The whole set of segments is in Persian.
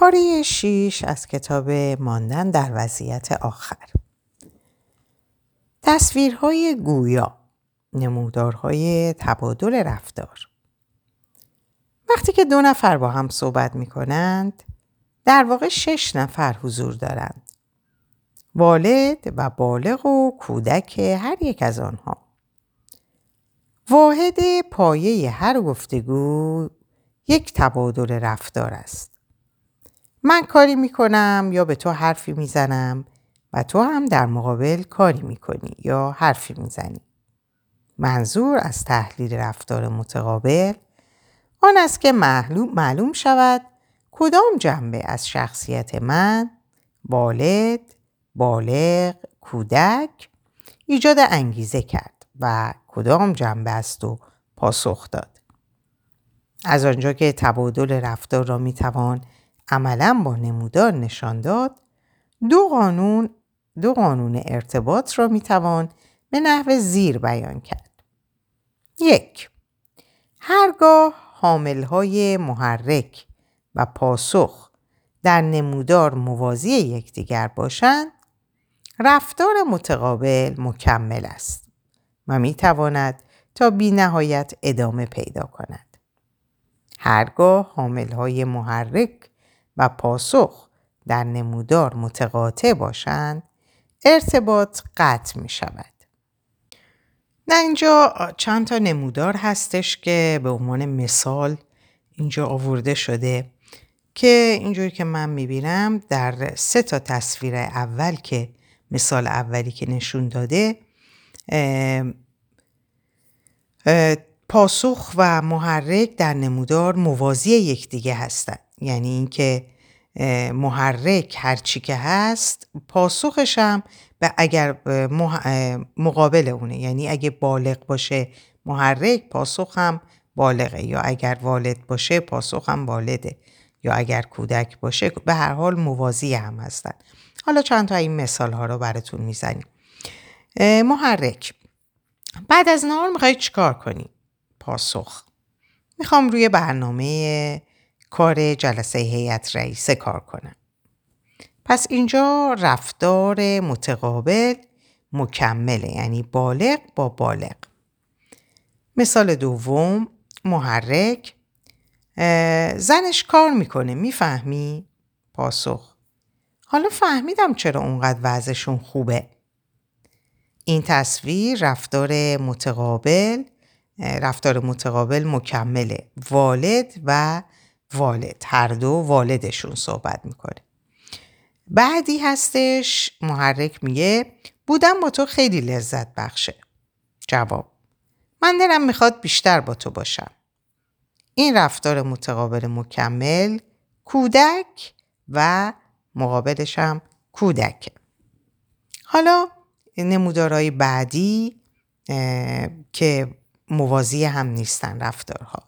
پاره شیش از کتاب ماندن در وضعیت آخر. تصویرهای گویا نمودارهای تبادل رفتار. وقتی که دو نفر با هم صحبت می کنند در واقع شش نفر حضور دارند. والد و بالغ و کودک هر یک از آنها. واحد پایه هر گفتگو یک تبادل رفتار است. من کاری می کنم یا به تو حرفی می‌زنم و تو هم در مقابل کاری می کنی یا حرفی می‌زنی منظور از تحلیل رفتار متقابل آن است که معلوم, معلوم شود کدام جنبه از شخصیت من والد، بالغ، کودک ایجاد انگیزه کرد و کدام جنبه است و پاسخ داد. از آنجا که تبادل رفتار را می توان عملا با نمودار نشان داد دو قانون دو قانون ارتباط را می توان به نحو زیر بیان کرد. یک هرگاه حامل های محرک و پاسخ در نمودار موازی یکدیگر باشند رفتار متقابل مکمل است و می تواند تا بی نهایت ادامه پیدا کند. هرگاه حامل های محرک و پاسخ در نمودار متقاطع باشند ارتباط قطع می شود. در اینجا چند تا نمودار هستش که به عنوان مثال اینجا آورده شده که اینجوری که من می‌بینم در سه تا تصویر اول که مثال اولی که نشون داده پاسخ و محرک در نمودار موازی یکدیگه هستند یعنی اینکه محرک هرچی که هست پاسخش هم به اگر مقابل اونه. یعنی اگه بالغ باشه محرک پاسخ هم بالغه. یا اگر والد باشه پاسخ هم والده. یا اگر کودک باشه به هر حال موازی هم هستن. حالا چند تا این مثال ها رو براتون می‌زنیم. محرک. بعد از نهار می‌خوای چیکار کنی؟ پاسخ. می‌خوام روی برنامه کار جلسه هیئت رئیسه کار کنم. پس اینجا رفتار متقابل مکمله یعنی بالغ با بالغ. مثال دوم محرک. زنش کار می‌کنه می‌فهمی؟ پاسخ. حالا فهمیدم چرا اونقدر وضعشون خوبه. این تصویر رفتار متقابل رفتار متقابل مکمله والد و والد هر دو والدشون صحبت می‌کنه. بعدی هستش محرک میگه بودم با تو خیلی لذت بخشه. جواب من دلم می‌خواد بیشتر با تو باشم. این رفتار متقابل مکمل کودک و مقابلش هم کودک حالا نمودارهای بعدی که موازی هم نیستن رفتارها.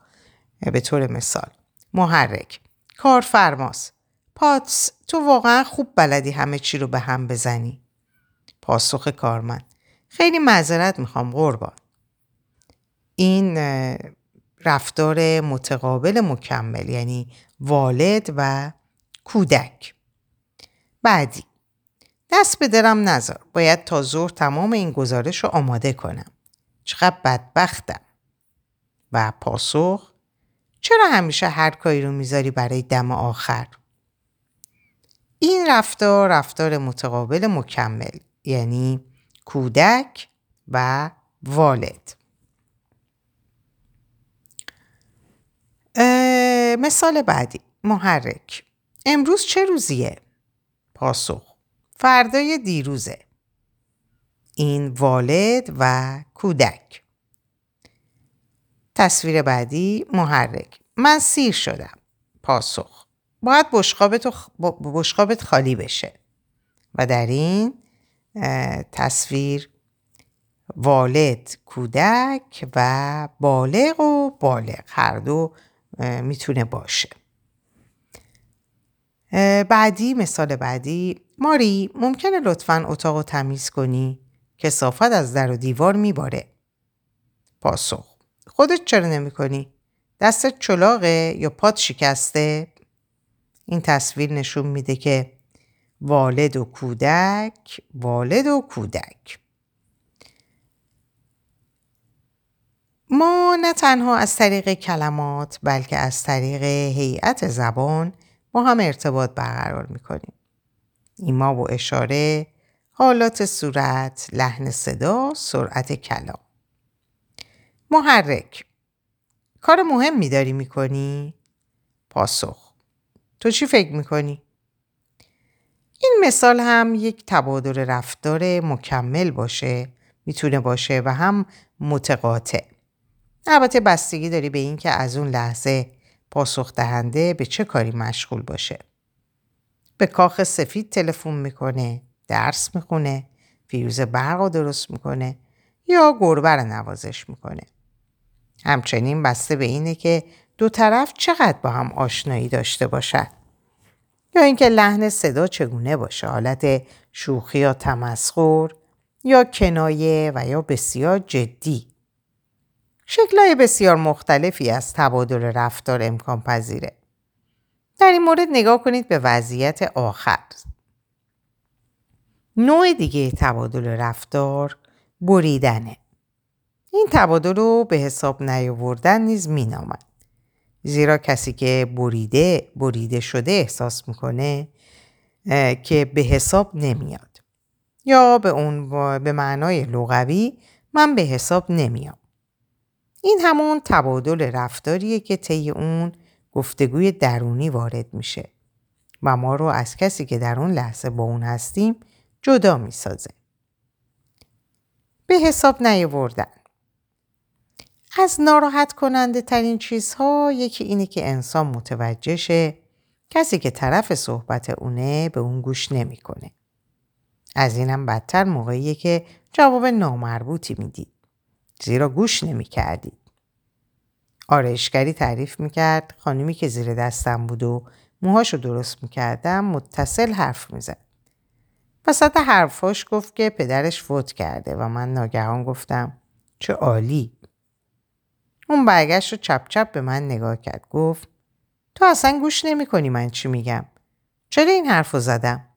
به طور مثال محرک. کارفرماست پاتس تو واقعا خوب بلدی همه چی رو به هم بزنی. پاسخ کارمند. خیلی معذرت می‌خوام قربان. این رفتار متقابل مکمل یعنی والد و کودک. بعدی دست به درم نذار باید تا ظهر تمام این گزارش رو آماده کنم. چقدر بدبختم. و پاسخ چرا همیشه هر کاری رو می‌ذاری برای دم آخر؟ این رفتار رفتار متقابل مکمل یعنی کودک و والد. مثال بعدی محرک. امروز چه روزیه؟ پاسخ. فردای دیروزه. این والد و کودک. تصویر بعدی محرک. من سیر شدم. پاسخ. باید بشقابت خالی بشه. و در این تصویر والد کودک و بالغ و بالغ. هر دو می‌تونه باشه. بعدی مثال بعدی. ماری ممکنه لطفا اتاق رو تمیز کنی؟ که صافت از در و دیوار میباره. پاسخ. خودت چرا نمی کنی؟ دستت چلاقه یا پات شکسته؟ این تصویر نشون میده که والد و کودک والد و کودک ما نه تنها از طریق کلمات بلکه از طریق هیئت زبان با هم ارتباط برقرار می‌کنیم. ایما و اشاره، حالات صورت، لحن صدا، سرعت کلام. محرک کار مهم میداری می‌کنی؟ پاسخ تو چی فکر می‌کنی؟ این مثال هم یک تبادل رفتار مکمل باشه می‌تونه باشه و هم متقاطع. البته بستگی داری به این که از اون لحظه پاسخ دهنده به چه کاری مشغول باشه. به کاخ سفید تلفن می‌کنه، درس می‌خونه، فیوز برق درست می‌کنه یا گربه رو نوازش می‌کنه. همچنین بسته به اینه که دو طرف چقدر با هم آشنایی داشته باشد. یا اینکه لحن صدا چگونه باشه حالت شوخی یا تمسخر یا کنایه و یا بسیار جدی شکلهای بسیار مختلفی از تبادل رفتار امکان پذیره. در این مورد نگاه کنید به وضعیت آخر. نوع دیگه تبادل رفتار بریدنه. این تبادل رو به حساب نیاوردن نیز مینامد. زیرا کسی که بریده بریده شده احساس می‌کنه که به حساب نمیاد. یا به اون به معنای لغوی من به حساب نمیام. این همون تبادل رفتاریه که طی اون گفتگوی درونی وارد میشه و ما رو از کسی که در اون لحظه با اون هستیم جدا می‌سازه. به حساب نیاوردن از ناراحت کننده ترین چیزها یکی اینه که انسان متوجه شه کسی که طرف صحبت اونه به اون گوش نمی‌کنه. از اینم بدتر موقعیه که جواب نامربوطی می‌دید. زیرا گوش نمی کردید. آرایشگری تعریف می‌کرد خانمی که زیر دستم بود و موهاشو درست می‌کردم متصل حرف می‌زد. وسط حرفاش گفت که پدرش فوت کرده و من ناگهان گفتم چه عالی. اون برگشت رو چپ چپ به من نگاه کرد. گفت تو اصلا گوش نمی کنی من چی میگم. چرا این حرف زدم؟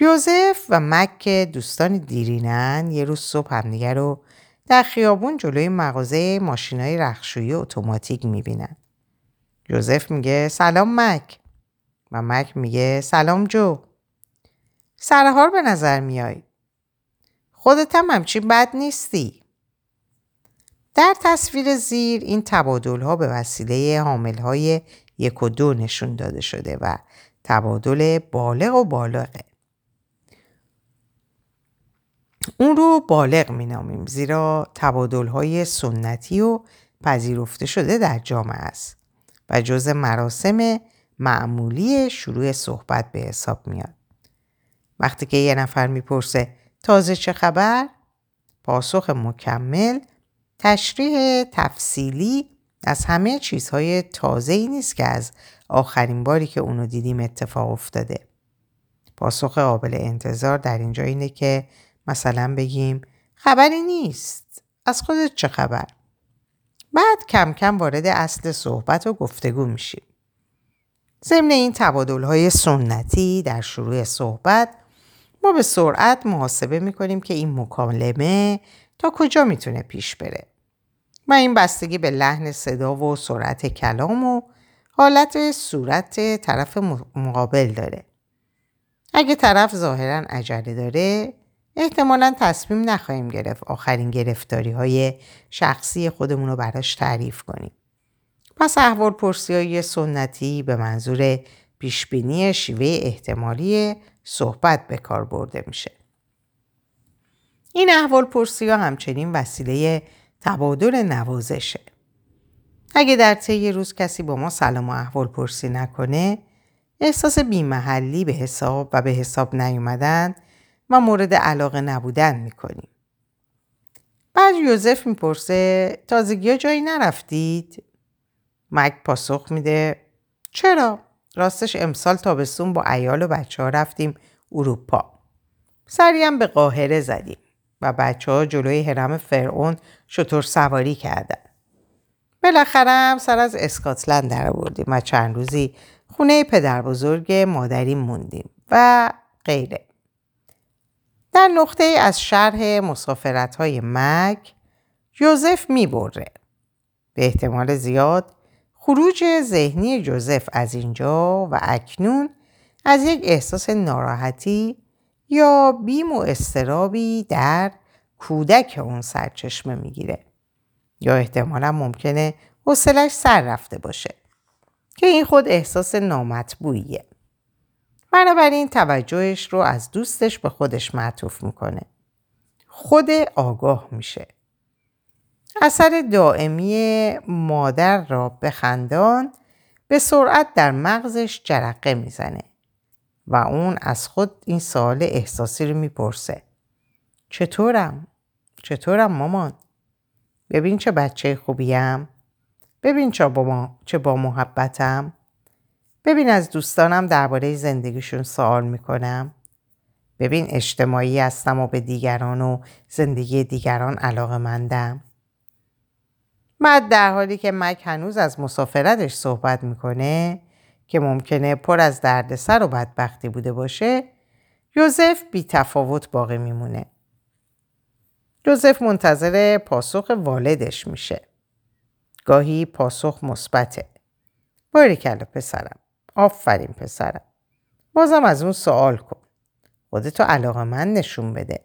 یوزف و مک دوستان دیرینن یه روز صبح همدیگه رو در خیابون جلوی مغازه ماشینای رخشویی اتوماتیک می‌بینن. یوزف میگه سلام مک و مک میگه سلام جو. سرحال به نظر میای. خودت هم همچین بد نیستی. در تصویر زیر این تبادل ها به وسیله حامل های یک و دو نشون داده شده و تبادل بالغ و بالغه. اون رو بالغ نامیم زیرا تبادل های سنتی و پذیرفته شده در جامعه است و جز مراسم معمولی شروع صحبت به حساب میاد. وقتی که یه نفر می‌پرسه تازه چه خبر؟ پاسخ مکمل تشریح تفصیلی از همه چیزهای تازه ای نیست که از آخرین باری که اونو دیدیم اتفاق افتاده. پاسخ قابل انتظار در اینجا اینه که مثلا بگیم خبری نیست. از خودت چه خبر؟ بعد کم کم وارد اصل صحبت و گفتگو میشیم. ضمن این تبادل های سنتی در شروع صحبت ما به سرعت محاسبه می‌کنیم که این مکالمه تا کجا می‌تونه پیش بره. و این بستگی به لحن صدا و سرعت کلام و حالت صورت طرف مقابل داره اگه طرف ظاهرا عجله داره احتمالا تصمیم نخواهیم گرفت آخرین گرفتاری های شخصی خودمون رو براش تعریف کنیم. پس احوال پرسی های سنتی به منظور پیشبینی شیوه احتمالی صحبت به کار برده میشه. این احوال پرسی ها همچنین وسیله تبادل نوازشه. اگه در طی روز کسی با ما سلام و احوال پرسی نکنه احساس بیمحلی به حساب و به حساب نیومدن ما مورد علاقه نبودن می‌کنیم. بعد یوزف می‌پرسه تازگی ها جایی نرفتید؟ مک پاسخ میده چرا؟ راستش امسال تابستون با ایال و بچه ها رفتیم اروپا. سریم به قاهره زدیم و بچه ها جلوی حرم فرعون شطور سواری کردن. بالاخره سر از اسکاتلند در آوردیم و چند روزی خونه پدر بزرگ مادری موندیم و غیره. در نقطه از شرح مسافرت های مک جوزف می بره. به احتمال زیاد خروج ذهنی جوزف از اینجا و اکنون از یک احساس ناراحتی یا بیم و استرابی در کودک اون سرچشمه می‌گیره. یا احتمالا ممکنه حوصلش سر رفته باشه. که این خود احساس نامطبوعیه. بنابراین توجهش رو از دوستش به خودش معطوف می‌کنه. خود آگاه میشه. اثر دائمی مادر را به خندان به سرعت در مغزش جرقه می‌زنه. و اون از خود این سوال احساسی رو می‌پرسه چطورم؟ چطورم مامان؟ ببین چه بچه خوبیم؟ ببین چه با, ما، چه با محبتم؟ ببین از دوستانم درباره زندگیشون سوال می‌کنم؟ ببین اجتماعی هستم و به دیگران و زندگی دیگران علاقه مندم؟ بعد در حالی که مک هنوز از مسافرتش صحبت می‌کنه که ممکنه پر از دردسر و بدبختی بوده باشه یوزف بی تفاوت باقی میمونه. یوزف منتظر پاسخ والدش میشه. گاهی پاسخ مثبته. باریکلا پسرم. آفرین پسرم. بازم از اون سوال کن. خودتو علاقه من نشون بده.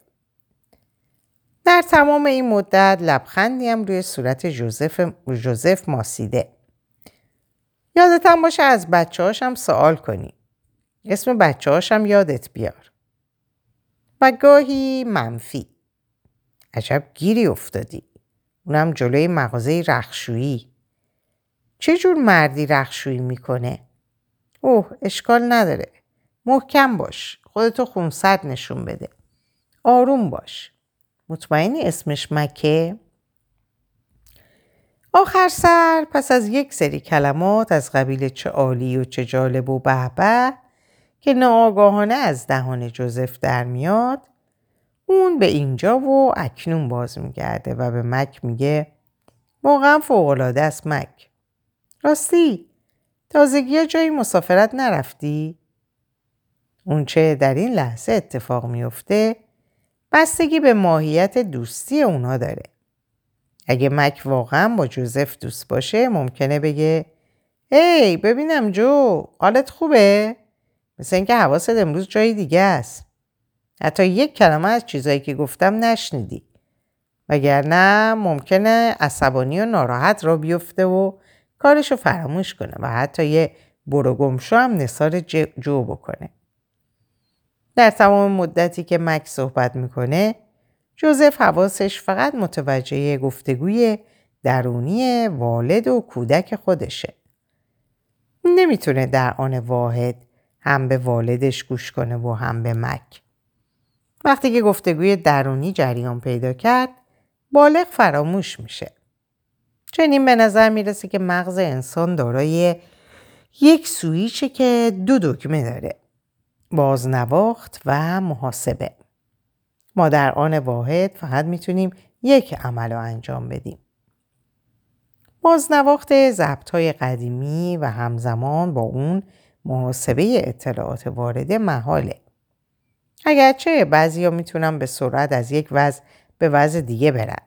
در تمام این مدت لبخندی هم روی صورت جوزف, جوزف ماسیده. یادتم باشه از بچه هاشم سوال کنی. اسم بچه هاشم یادت بیار. و گاهی منفی. عجب گیری افتادی. اونم جلوی مغازه رخشویی. چه جور مردی رخشویی می‌کنه؟ اوه اشکال نداره. محکم باش. خودتو خونسرد نشون بده. آروم باش. مطمئنی اسمش مکه؟ آخر سر پس از یک سری کلمات از قبیل چه عالی و چه جالب و به که ناآگاهانه از دهان جوزف در میاد اون به اینجا و اکنون باز میگرده و به مک میگه واقعا فوقالعاده است مک راستی تازگی جایی مسافرت نرفتی؟ اون چه در این لحظه اتفاق میفته بستگی به ماهیت دوستی اونا داره. اگه مک واقعا با جوزف دوست باشه ممکنه بگه ای ببینم جو حالت خوبه؟ مثل اینکه حواست امروز جای دیگه است. حتی یک کلمه از چیزایی که گفتم نشنیدی. وگرنه ممکنه عصبانی و ناراحت را بیفته و کارشو فراموش کنه و حتی یه بروگمشو هم نصار جو بکنه. در تمام مدتی که مک صحبت می‌کنه جوزف حواسش فقط متوجه گفتگوی درونی والد و کودک خودشه. نمی‌تونه در آن واحد هم به والدش گوش کنه و هم به مک. وقتی که گفتگوی درونی جریان پیدا کرد بالغ فراموش میشه. چنین به نظر می‌رسه که مغز انسان دارای یک سویچه که دو دکمه داره. بازنواخت و محاسبه. ما در آن واحد فقط می‌تونیم یک عمل رو انجام بدیم. بازنواخت ضبط های قدیمی و همزمان با اون محاسبه اطلاعات وارده محاله. اگرچه بعضی ها می‌تونن به سرعت از یک وضع به وضع دیگه برن.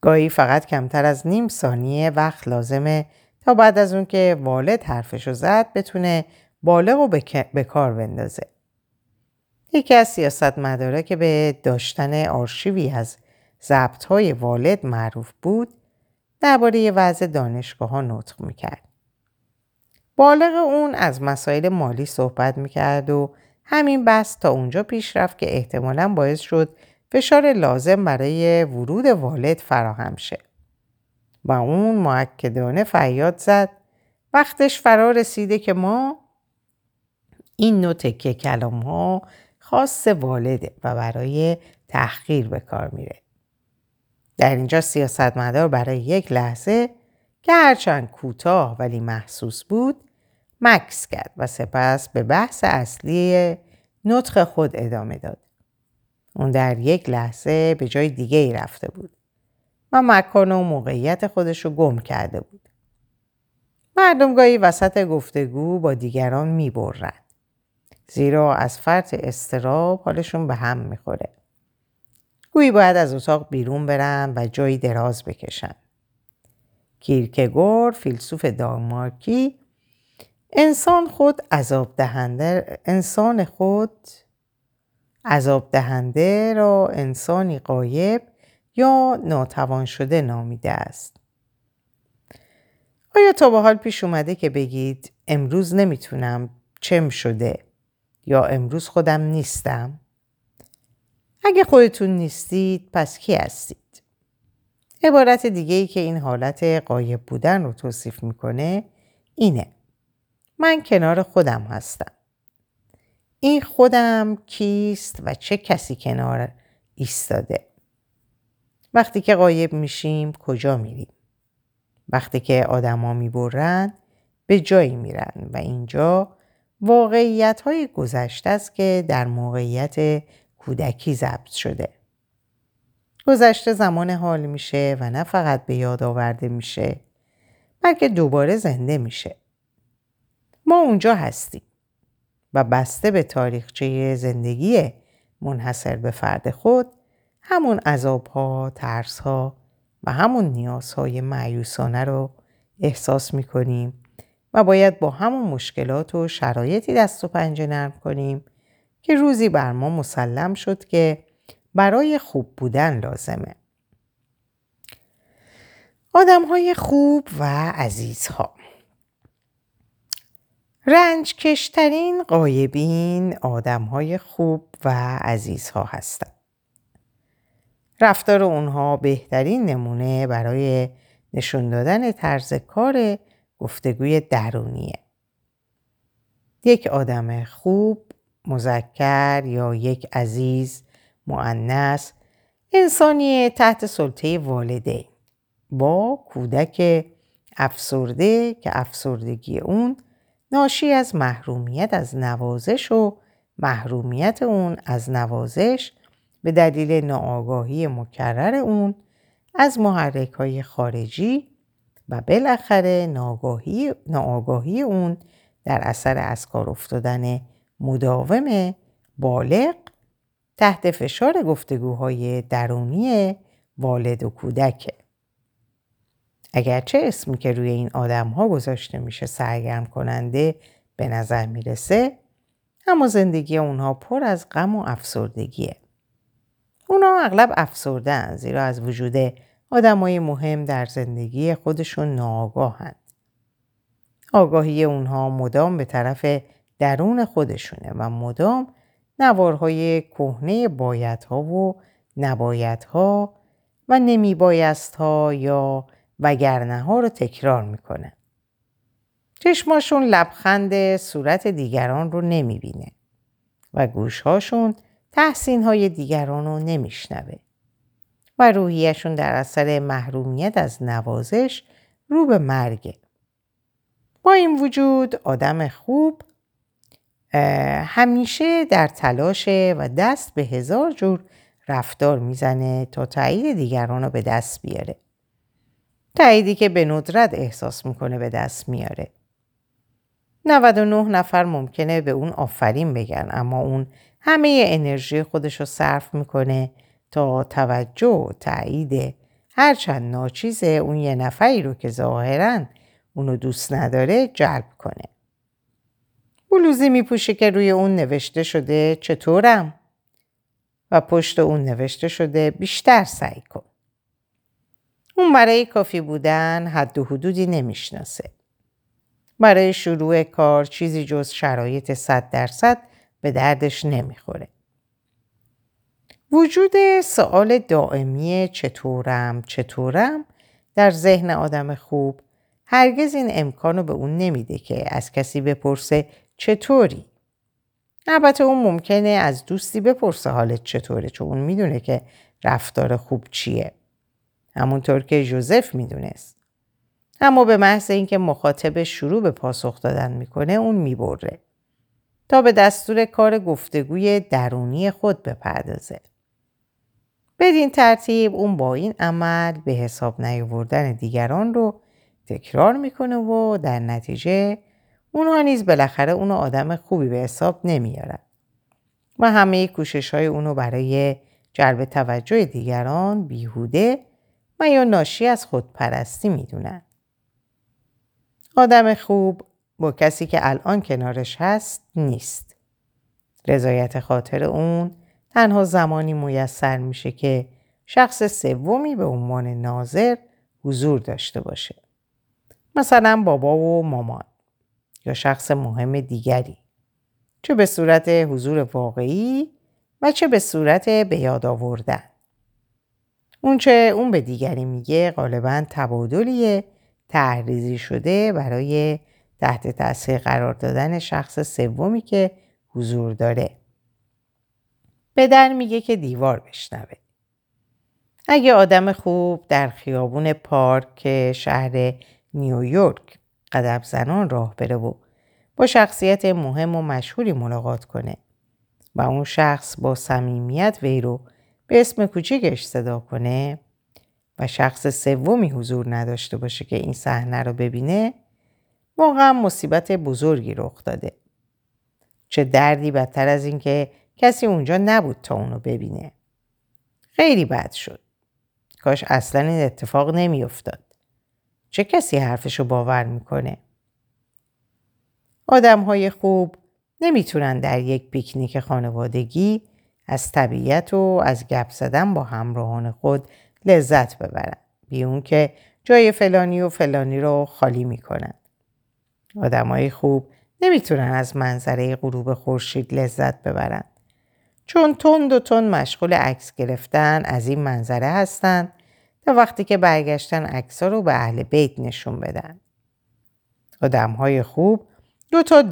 گاهی فقط کمتر از نیم ثانیه وقت لازمه تا بعد از اون که والد حرفشو زد بتونه بالغ و به کار بندازه. یکی از سیاست مداره که به داشتن آرشیوی از ضبط والد معروف بود درباره وضع دانشگاه ها نطق می‌کرد. بالغ اون از مسائل مالی صحبت می‌کرد و همین بس تا اونجا پیش رفت که احتمالا باعث شد فشار لازم برای ورود والد فراهم شه. و اون معکدانه فریاد زد وقتش فرا رسیده که ما این نوع تکه کلام ها خاص والده و برای تحقیر به کار میره. در اینجا سیاستمدار برای یک لحظه که هرچند کوتاه ولی محسوس بود مکس کرد و سپس به بحث اصلی نطق خود ادامه داد. اون در یک لحظه به جای دیگه ای رفته بود و مکان و موقعیت خودش رو گم کرده بود. مردم گاهی وسط گفتگو با دیگران می زیرا از فرط استراب حالشون به هم می‌خوره. گویی باید از اتاق بیرون برن و جایی دراز بکشن. کیرکگور فیلسوف دانمارکی انسان خود عذاب دهنده انسان خود عذاب دهنده را انسانی قایب یا ناتوان شده نامیده است. آیا تا به حال پیش اومده که بگید امروز نمی‌تونم چم شده یا امروز خودم نیستم؟ اگه خودتون نیستید پس کی هستید؟ عبارت دیگه ای که این حالت قایب بودن رو توصیف می‌کنه اینه. من کنار خودم هستم. این خودم کیست و چه کسی کنار ایستاده؟ وقتی که قایب میشیم کجا میریم؟ وقتی که آدما می‌برن به جایی میرن و اینجا واقعیت های گذشته است که در موقعیت کودکی ضبط شده. گذشته زمان حال میشه و نه فقط به یاد آورده میشه بلکه دوباره زنده میشه. ما اونجا هستیم و بسته به تاریخچه زندگی منحصر به فرد خود همون عذابها، ترسها و همون نیازهای معیوسانه رو احساس می‌کنیم و باید با همون مشکلات و شرایطی دست و پنجه نرم کنیم که روزی بر ما مسلم شد که برای خوب بودن لازمه. آدم های خوب و عزیزها رنج کشترین قایبین آدم های خوب و عزیزها هستند. رفتار اونها بهترین نمونه برای نشون دادن طرز کار گفتگوی درونیه. یک آدم خوب، مذکر یا یک عزیز، معنس، انسانی تحت سلطه والدین با کودک افسرده که افسردگی اون ناشی از محرومیت از نوازش و محرومیت اون از نوازش به دلیل ناآگاهی مکرر اون از محرک های خارجی و بالاخره ناآگاهی, اون در اثر از کار افتادن مداوم بالغ تحت فشار گفتگوهای درونی والد و کودکه. اگرچه اسمی که روی این آدم ها گذاشته میشه سرگرم کننده به نظر می‌رسه اما زندگی اونها پر از غم و افسردگیه. اونا اغلب افسردن زیرا از وجود آدمای مهم در زندگی خودشون ناآگاهند. آگاهی اونها مدام به طرف درون خودشونه و مدام نوارهای کهنه بایدها و نبایدها و نمیبایستها یا وگرنه ها رو تکرار می‌کنه. چشماشون لبخند صورت دیگران رو نمی‌بینه و گوشهاشون تحسین های دیگران رو نمیشنوه و روحیشون در اثر محرومیت از نوازش رو به مرگه. با این وجود آدم خوب همیشه در تلاشه و دست به هزار جور رفتار می‌زنه تا تایید دیگران رو به دست بیاره. تاییدی که به ندرت احساس می‌کنه به دست میاره. 99 نفر ممکنه به اون آفرین بگن اما اون همه انرژی خودش رو صرف می‌کنه تا توجه و تایید هرچند ناچیزه اون یه نفری رو که ظاهرا اونو دوست نداره جلب کنه. بلوزی میپوشه که روی اون نوشته شده چطورم؟ و پشت اون نوشته شده بیشتر سعی کن. اون برای کافی بودن حد و حدودی نمی‌شناسه. برای شروع کار چیزی جز شرایط صد درصد به دردش نمی‌خوره. وجود سوال دائمی چطورم چطورم در ذهن آدم خوب هرگز این امکانو به اون نمیده که از کسی بپرسه چطوری؟ البته اون ممکنه از دوستی بپرسه حالت چطوره چون اون می‌دونه که رفتار خوب چیه. همونطور که جوزف می‌دونست. اما به محض اینکه مخاطب شروع به پاسخ دادن می‌کنه اون می‌بره تا به دستور کار گفتگوی درونی خود بپردازه. بدین ترتیب اون با این عمل به حساب نیاوردن دیگران رو تکرار می‌کنه و در نتیجه اونها نیز بالاخره اونو آدم خوبی به حساب نمیارن و همه کوشش های اونو برای جلب توجه دیگران بیهوده و یا ناشی از خودپرستی می‌دونن. آدم خوب با کسی که الان کنارش هست نیست. رضایت خاطر اون تنها زمانی میسر میشه که شخص سومی به عنوان ناظر حضور داشته باشه. مثلا بابا و مامان یا شخص مهم دیگری. چه به صورت حضور واقعی و چه به صورت به یاد آوردن. اون چه اون به دیگری میگه غالبا تبادلیه تحریزی شده برای تحت تاثیر قرار دادن شخص سومی که حضور داره. به در میگه که دیوار بشنوه. اگه آدم خوب در خیابون پارک شهر نیویورک قدم زنان راه بره و با شخصیت مهم و مشهوری ملاقات کنه و اون شخص با صمیمیت وی رو به اسم کوچیکش صدا کنه و شخص سومی حضور نداشته باشه که این صحنه رو ببینه واقعا مصیبت بزرگی رخ داده چه دردی بدتر از اینکه کسی اونجا نبود تا اونو ببینه خیلی بد شد کاش اصلا این اتفاق نمیافتاد چه کسی حرفشو باور می‌کنه آدم های خوب نمی‌تونن در یک پیکنیک خانوادگی از طبیعت و از گپ زدن با همراهان خود لذت ببرن بی اون که جای فلانی و فلانی رو خالی می‌کنن. های خوب نمی‌تونن از منظره غروب خورشید لذت ببرن. چون تند و تند مشغول عکس گرفتن از این منظره هستند تا وقتی که برگشتن عکسا رو به اهل بیت نشون بدن. آدم های خوب دو تا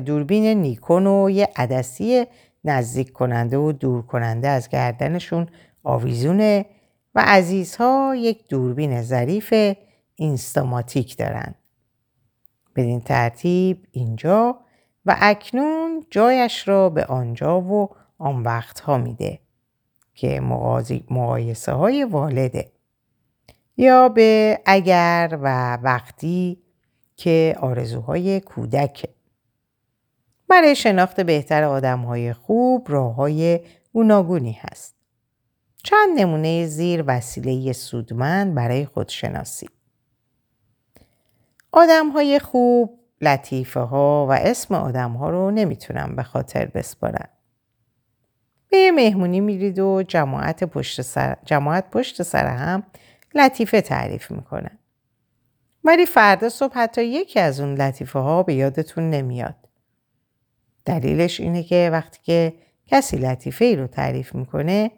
دوربین نیکون و یه عدسی نزدیک کننده و دور کننده از گردنشون آویزونه و عزیزها یک دوربین ظریف اینستاماتیک دارن. بدین ترتیب اینجا و اکنون جایش را به آنجا و آن وقت ها میده که مقایسه های والده یا به اگر و وقتی که آرزوهای کودک برای شناخت بهتر آدم های خوب راه های گوناگونی هست. چند نمونه زیر وسیله سودمند برای خودشناسی. آدم های خوب لطیفه ها و اسم آدم ها رو نمی‌تونن به خاطر بسپارن. به یه مهمونی میرید و جماعت پشت سر, جماعت پشت سر هم لطیفه تعریف می‌کنن. ولی فردا صبح حتی یکی از اون لطیفه ها به یادتون نمیاد. دلیلش اینه که وقتی که کسی لطیفه ای رو تعریف می‌کنه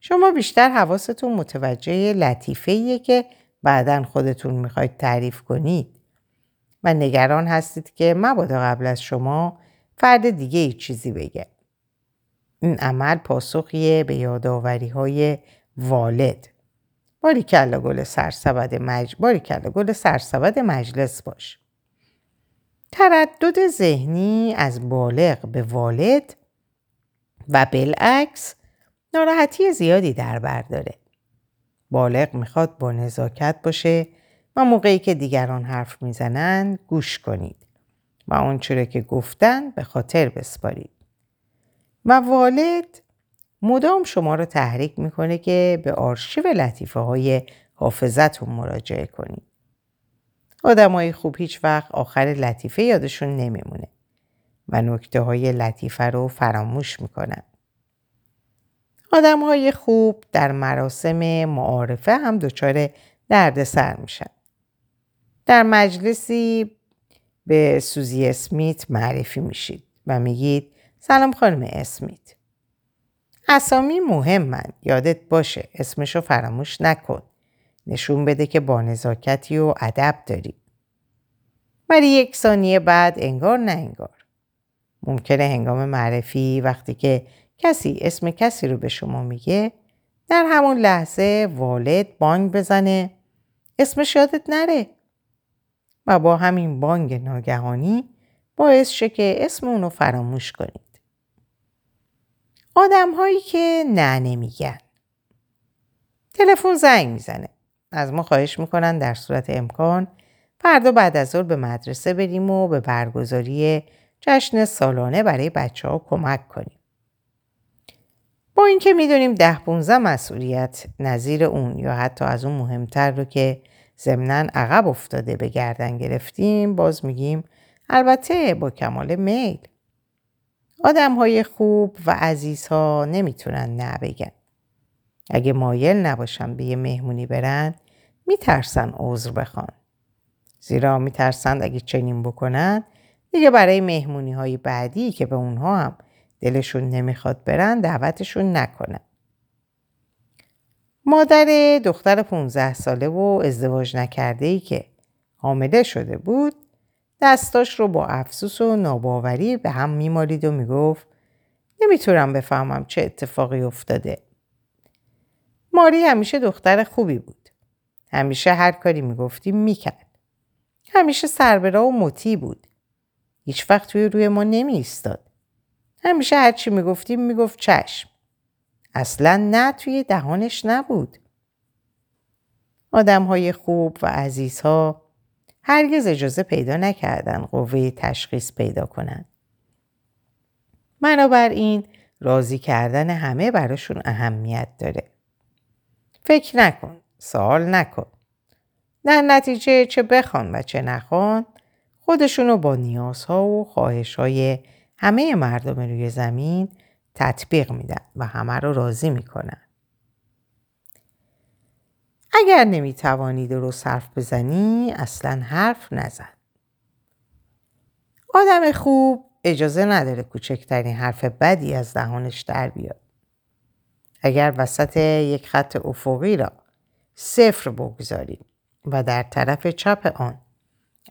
شما بیشتر حواستون متوجه لطیفه ایه که بعدا خودتون می‌خواید تعریف کنید و نگران هستید که مبادا قبل از شما فرد دیگه ای چیزی بگه. این عمل پاسخیه به یاداوری های والد. باری کلا گل سرسبد مج... باری کلا گل سرسبد مجلس باش. تردد ذهنی از بالغ به والد و بالعکس ناراحتی زیادی در بر داره. بالغ می‌خواد با نزاکت باشه و موقعی که دیگران حرف می‌زنن گوش کنید و اونچوره که گفتن به خاطر بسپارید. و والد مدام شما رو تحریک می‌کنه که به آرشیو لطیفه های حافظتون مراجعه کنید. آدمای خوب هیچ وقت آخر لطیفه یادشون نمیمونه و نکته های لطیفه رو فراموش می‌کنن. آدم های خوب در مراسم معارفه هم دچار دردسر میشن. در مجلسی به سوزی اسمیت معرفی میشید و میگید سلام خانم اسمیت. اسامی مهمن یادت باشه اسمشو فراموش نکن. نشون بده که با نزاکتی و ادب داری. ولی یک ثانیه بعد انگار نه انگار. ممکنه هنگام معرفی وقتی که کسی اسم کسی رو به شما میگه در همون لحظه والد بانگ بزنه اسمش یادت نره و با همین بانگ ناگهانی باعث شه که اسم اونو فراموش کنید. آدم هایی که نه نمیگن تلفن زنگ می‌زنه. از ما خواهش می‌کنن در صورت امکان فردا بعد از ظهر به مدرسه بریم و به برگزاری جشن سالانه برای بچه ها کمک کنیم. با اینکه می‌دونیم ده 15 مسئولیت نظیر اون یا حتی از اون مهمتر رو که ضمنا عقب افتاده به گردن گرفتیم باز میگیم البته با کمال میل. آدم های خوب و عزیزها نمی‌تونن نه بگن. اگه مایل نباشن به یه مهمونی برن میترسن عذر بخوان. زیرا میترسند اگه چنین بکنن دیگه برای مهمونی های بعدی که به اونها هم دلشون نمی‌خواد برن دعوتشون نکنن. مادر دختر 15 ساله و ازدواج نکرده ای که حامله شده بود دستاش رو با افسوس و ناباوری به هم میمالید و می‌گفت نمی‌تونم بفهمم چه اتفاقی افتاده. ماری همیشه دختر خوبی بود. همیشه هر کاری می‌گفتیم می‌کرد. همیشه سربرا و مطیع بود. هیچ وقت توی روی ما نمی ایستاد. همیشه هرچی می‌گفتیم می‌گفت چشم. اصلا نه توی دهانش نبود. آدم های خوب و عزیزها هرگز اجازه پیدا نکردن قوه تشخیص پیدا کنند. بنابراین راضی کردن همه براشون اهمیت داره. فکر نکن. سوال نکن. در نتیجه چه بخوان و چه نخوان خودشونو با نیازها و خواهشهای همه مردم روی زمین تطبیق میدن و همه رو راضی می‌کنن. اگر نمی‌توانی درست حرف بزنی اصلا حرف نزن. آدم خوب اجازه نداره کوچکترین حرف بدی از دهانش در بیاد. اگر وسط یک خط افقی را صفر بگذاریم و در طرف چپ آن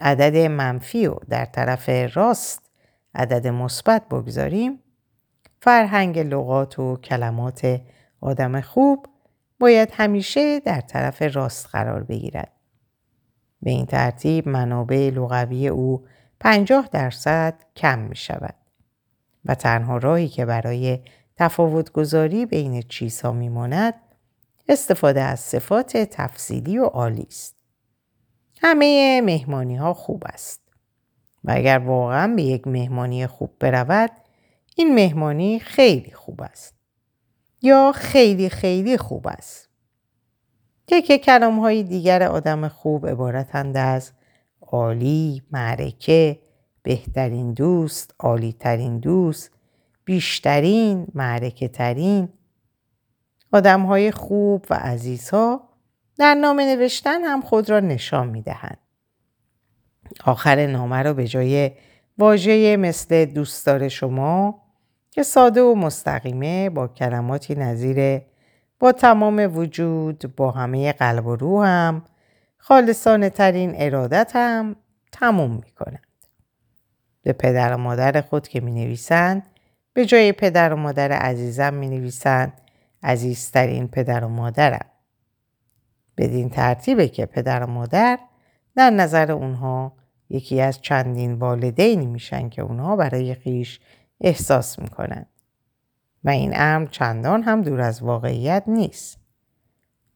عدد منفی و در طرف راست عدد مثبت بگذاریم فرهنگ لغات و کلمات آدم خوب باید همیشه در طرف راست قرار بگیرد. به این ترتیب منابع لغوی او 50 درصد کم می شود و تنها راهی که برای تفاوت گذاری بین چیزها می ماند استفاده از صفات تفصیلی و عالی است. همه مهمانی ها خوب است. و اگر واقعا به یک مهمانی خوب برود این مهمانی خیلی خوب است. یا خیلی خیلی خوب است. که کلام های دیگر آدم خوب عبارتند از عالی، معرکه، بهترین دوست، عالی ترین دوست، بیشترین، معرکه ترین. آدم های خوب و عزیزها در نامه نوشتن هم خود را نشان می دهند. آخر نامه را به جای واژه مثل دوستدار شما که ساده و مستقیمه با کلماتی نظیر با تمام وجود با همه قلب و روحم خالصانه ترین ارادت هم تموم می کنند. به پدر و مادر خود که می نویسند به جای پدر و مادر عزیزم می نویسند عزیزترین پدر و مادرم. بدین ترتیبه که پدر و مادر در نظر اونها یکی از چندین والدینی میشن که اونها برای خیش احساس می‌کنن. و این امر چندان هم دور از واقعیت نیست.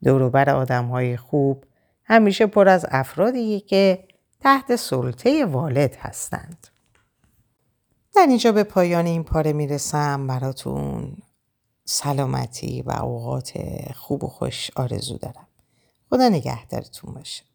دوروبر آدم های خوب همیشه پر از افرادی که تحت سلطه والد هستند. در اینجا به پایان این پاره می‌رسم براتون سلامتی و اوقات خوب و خوش آرزو دارم. خدا نگهدارتون باشه.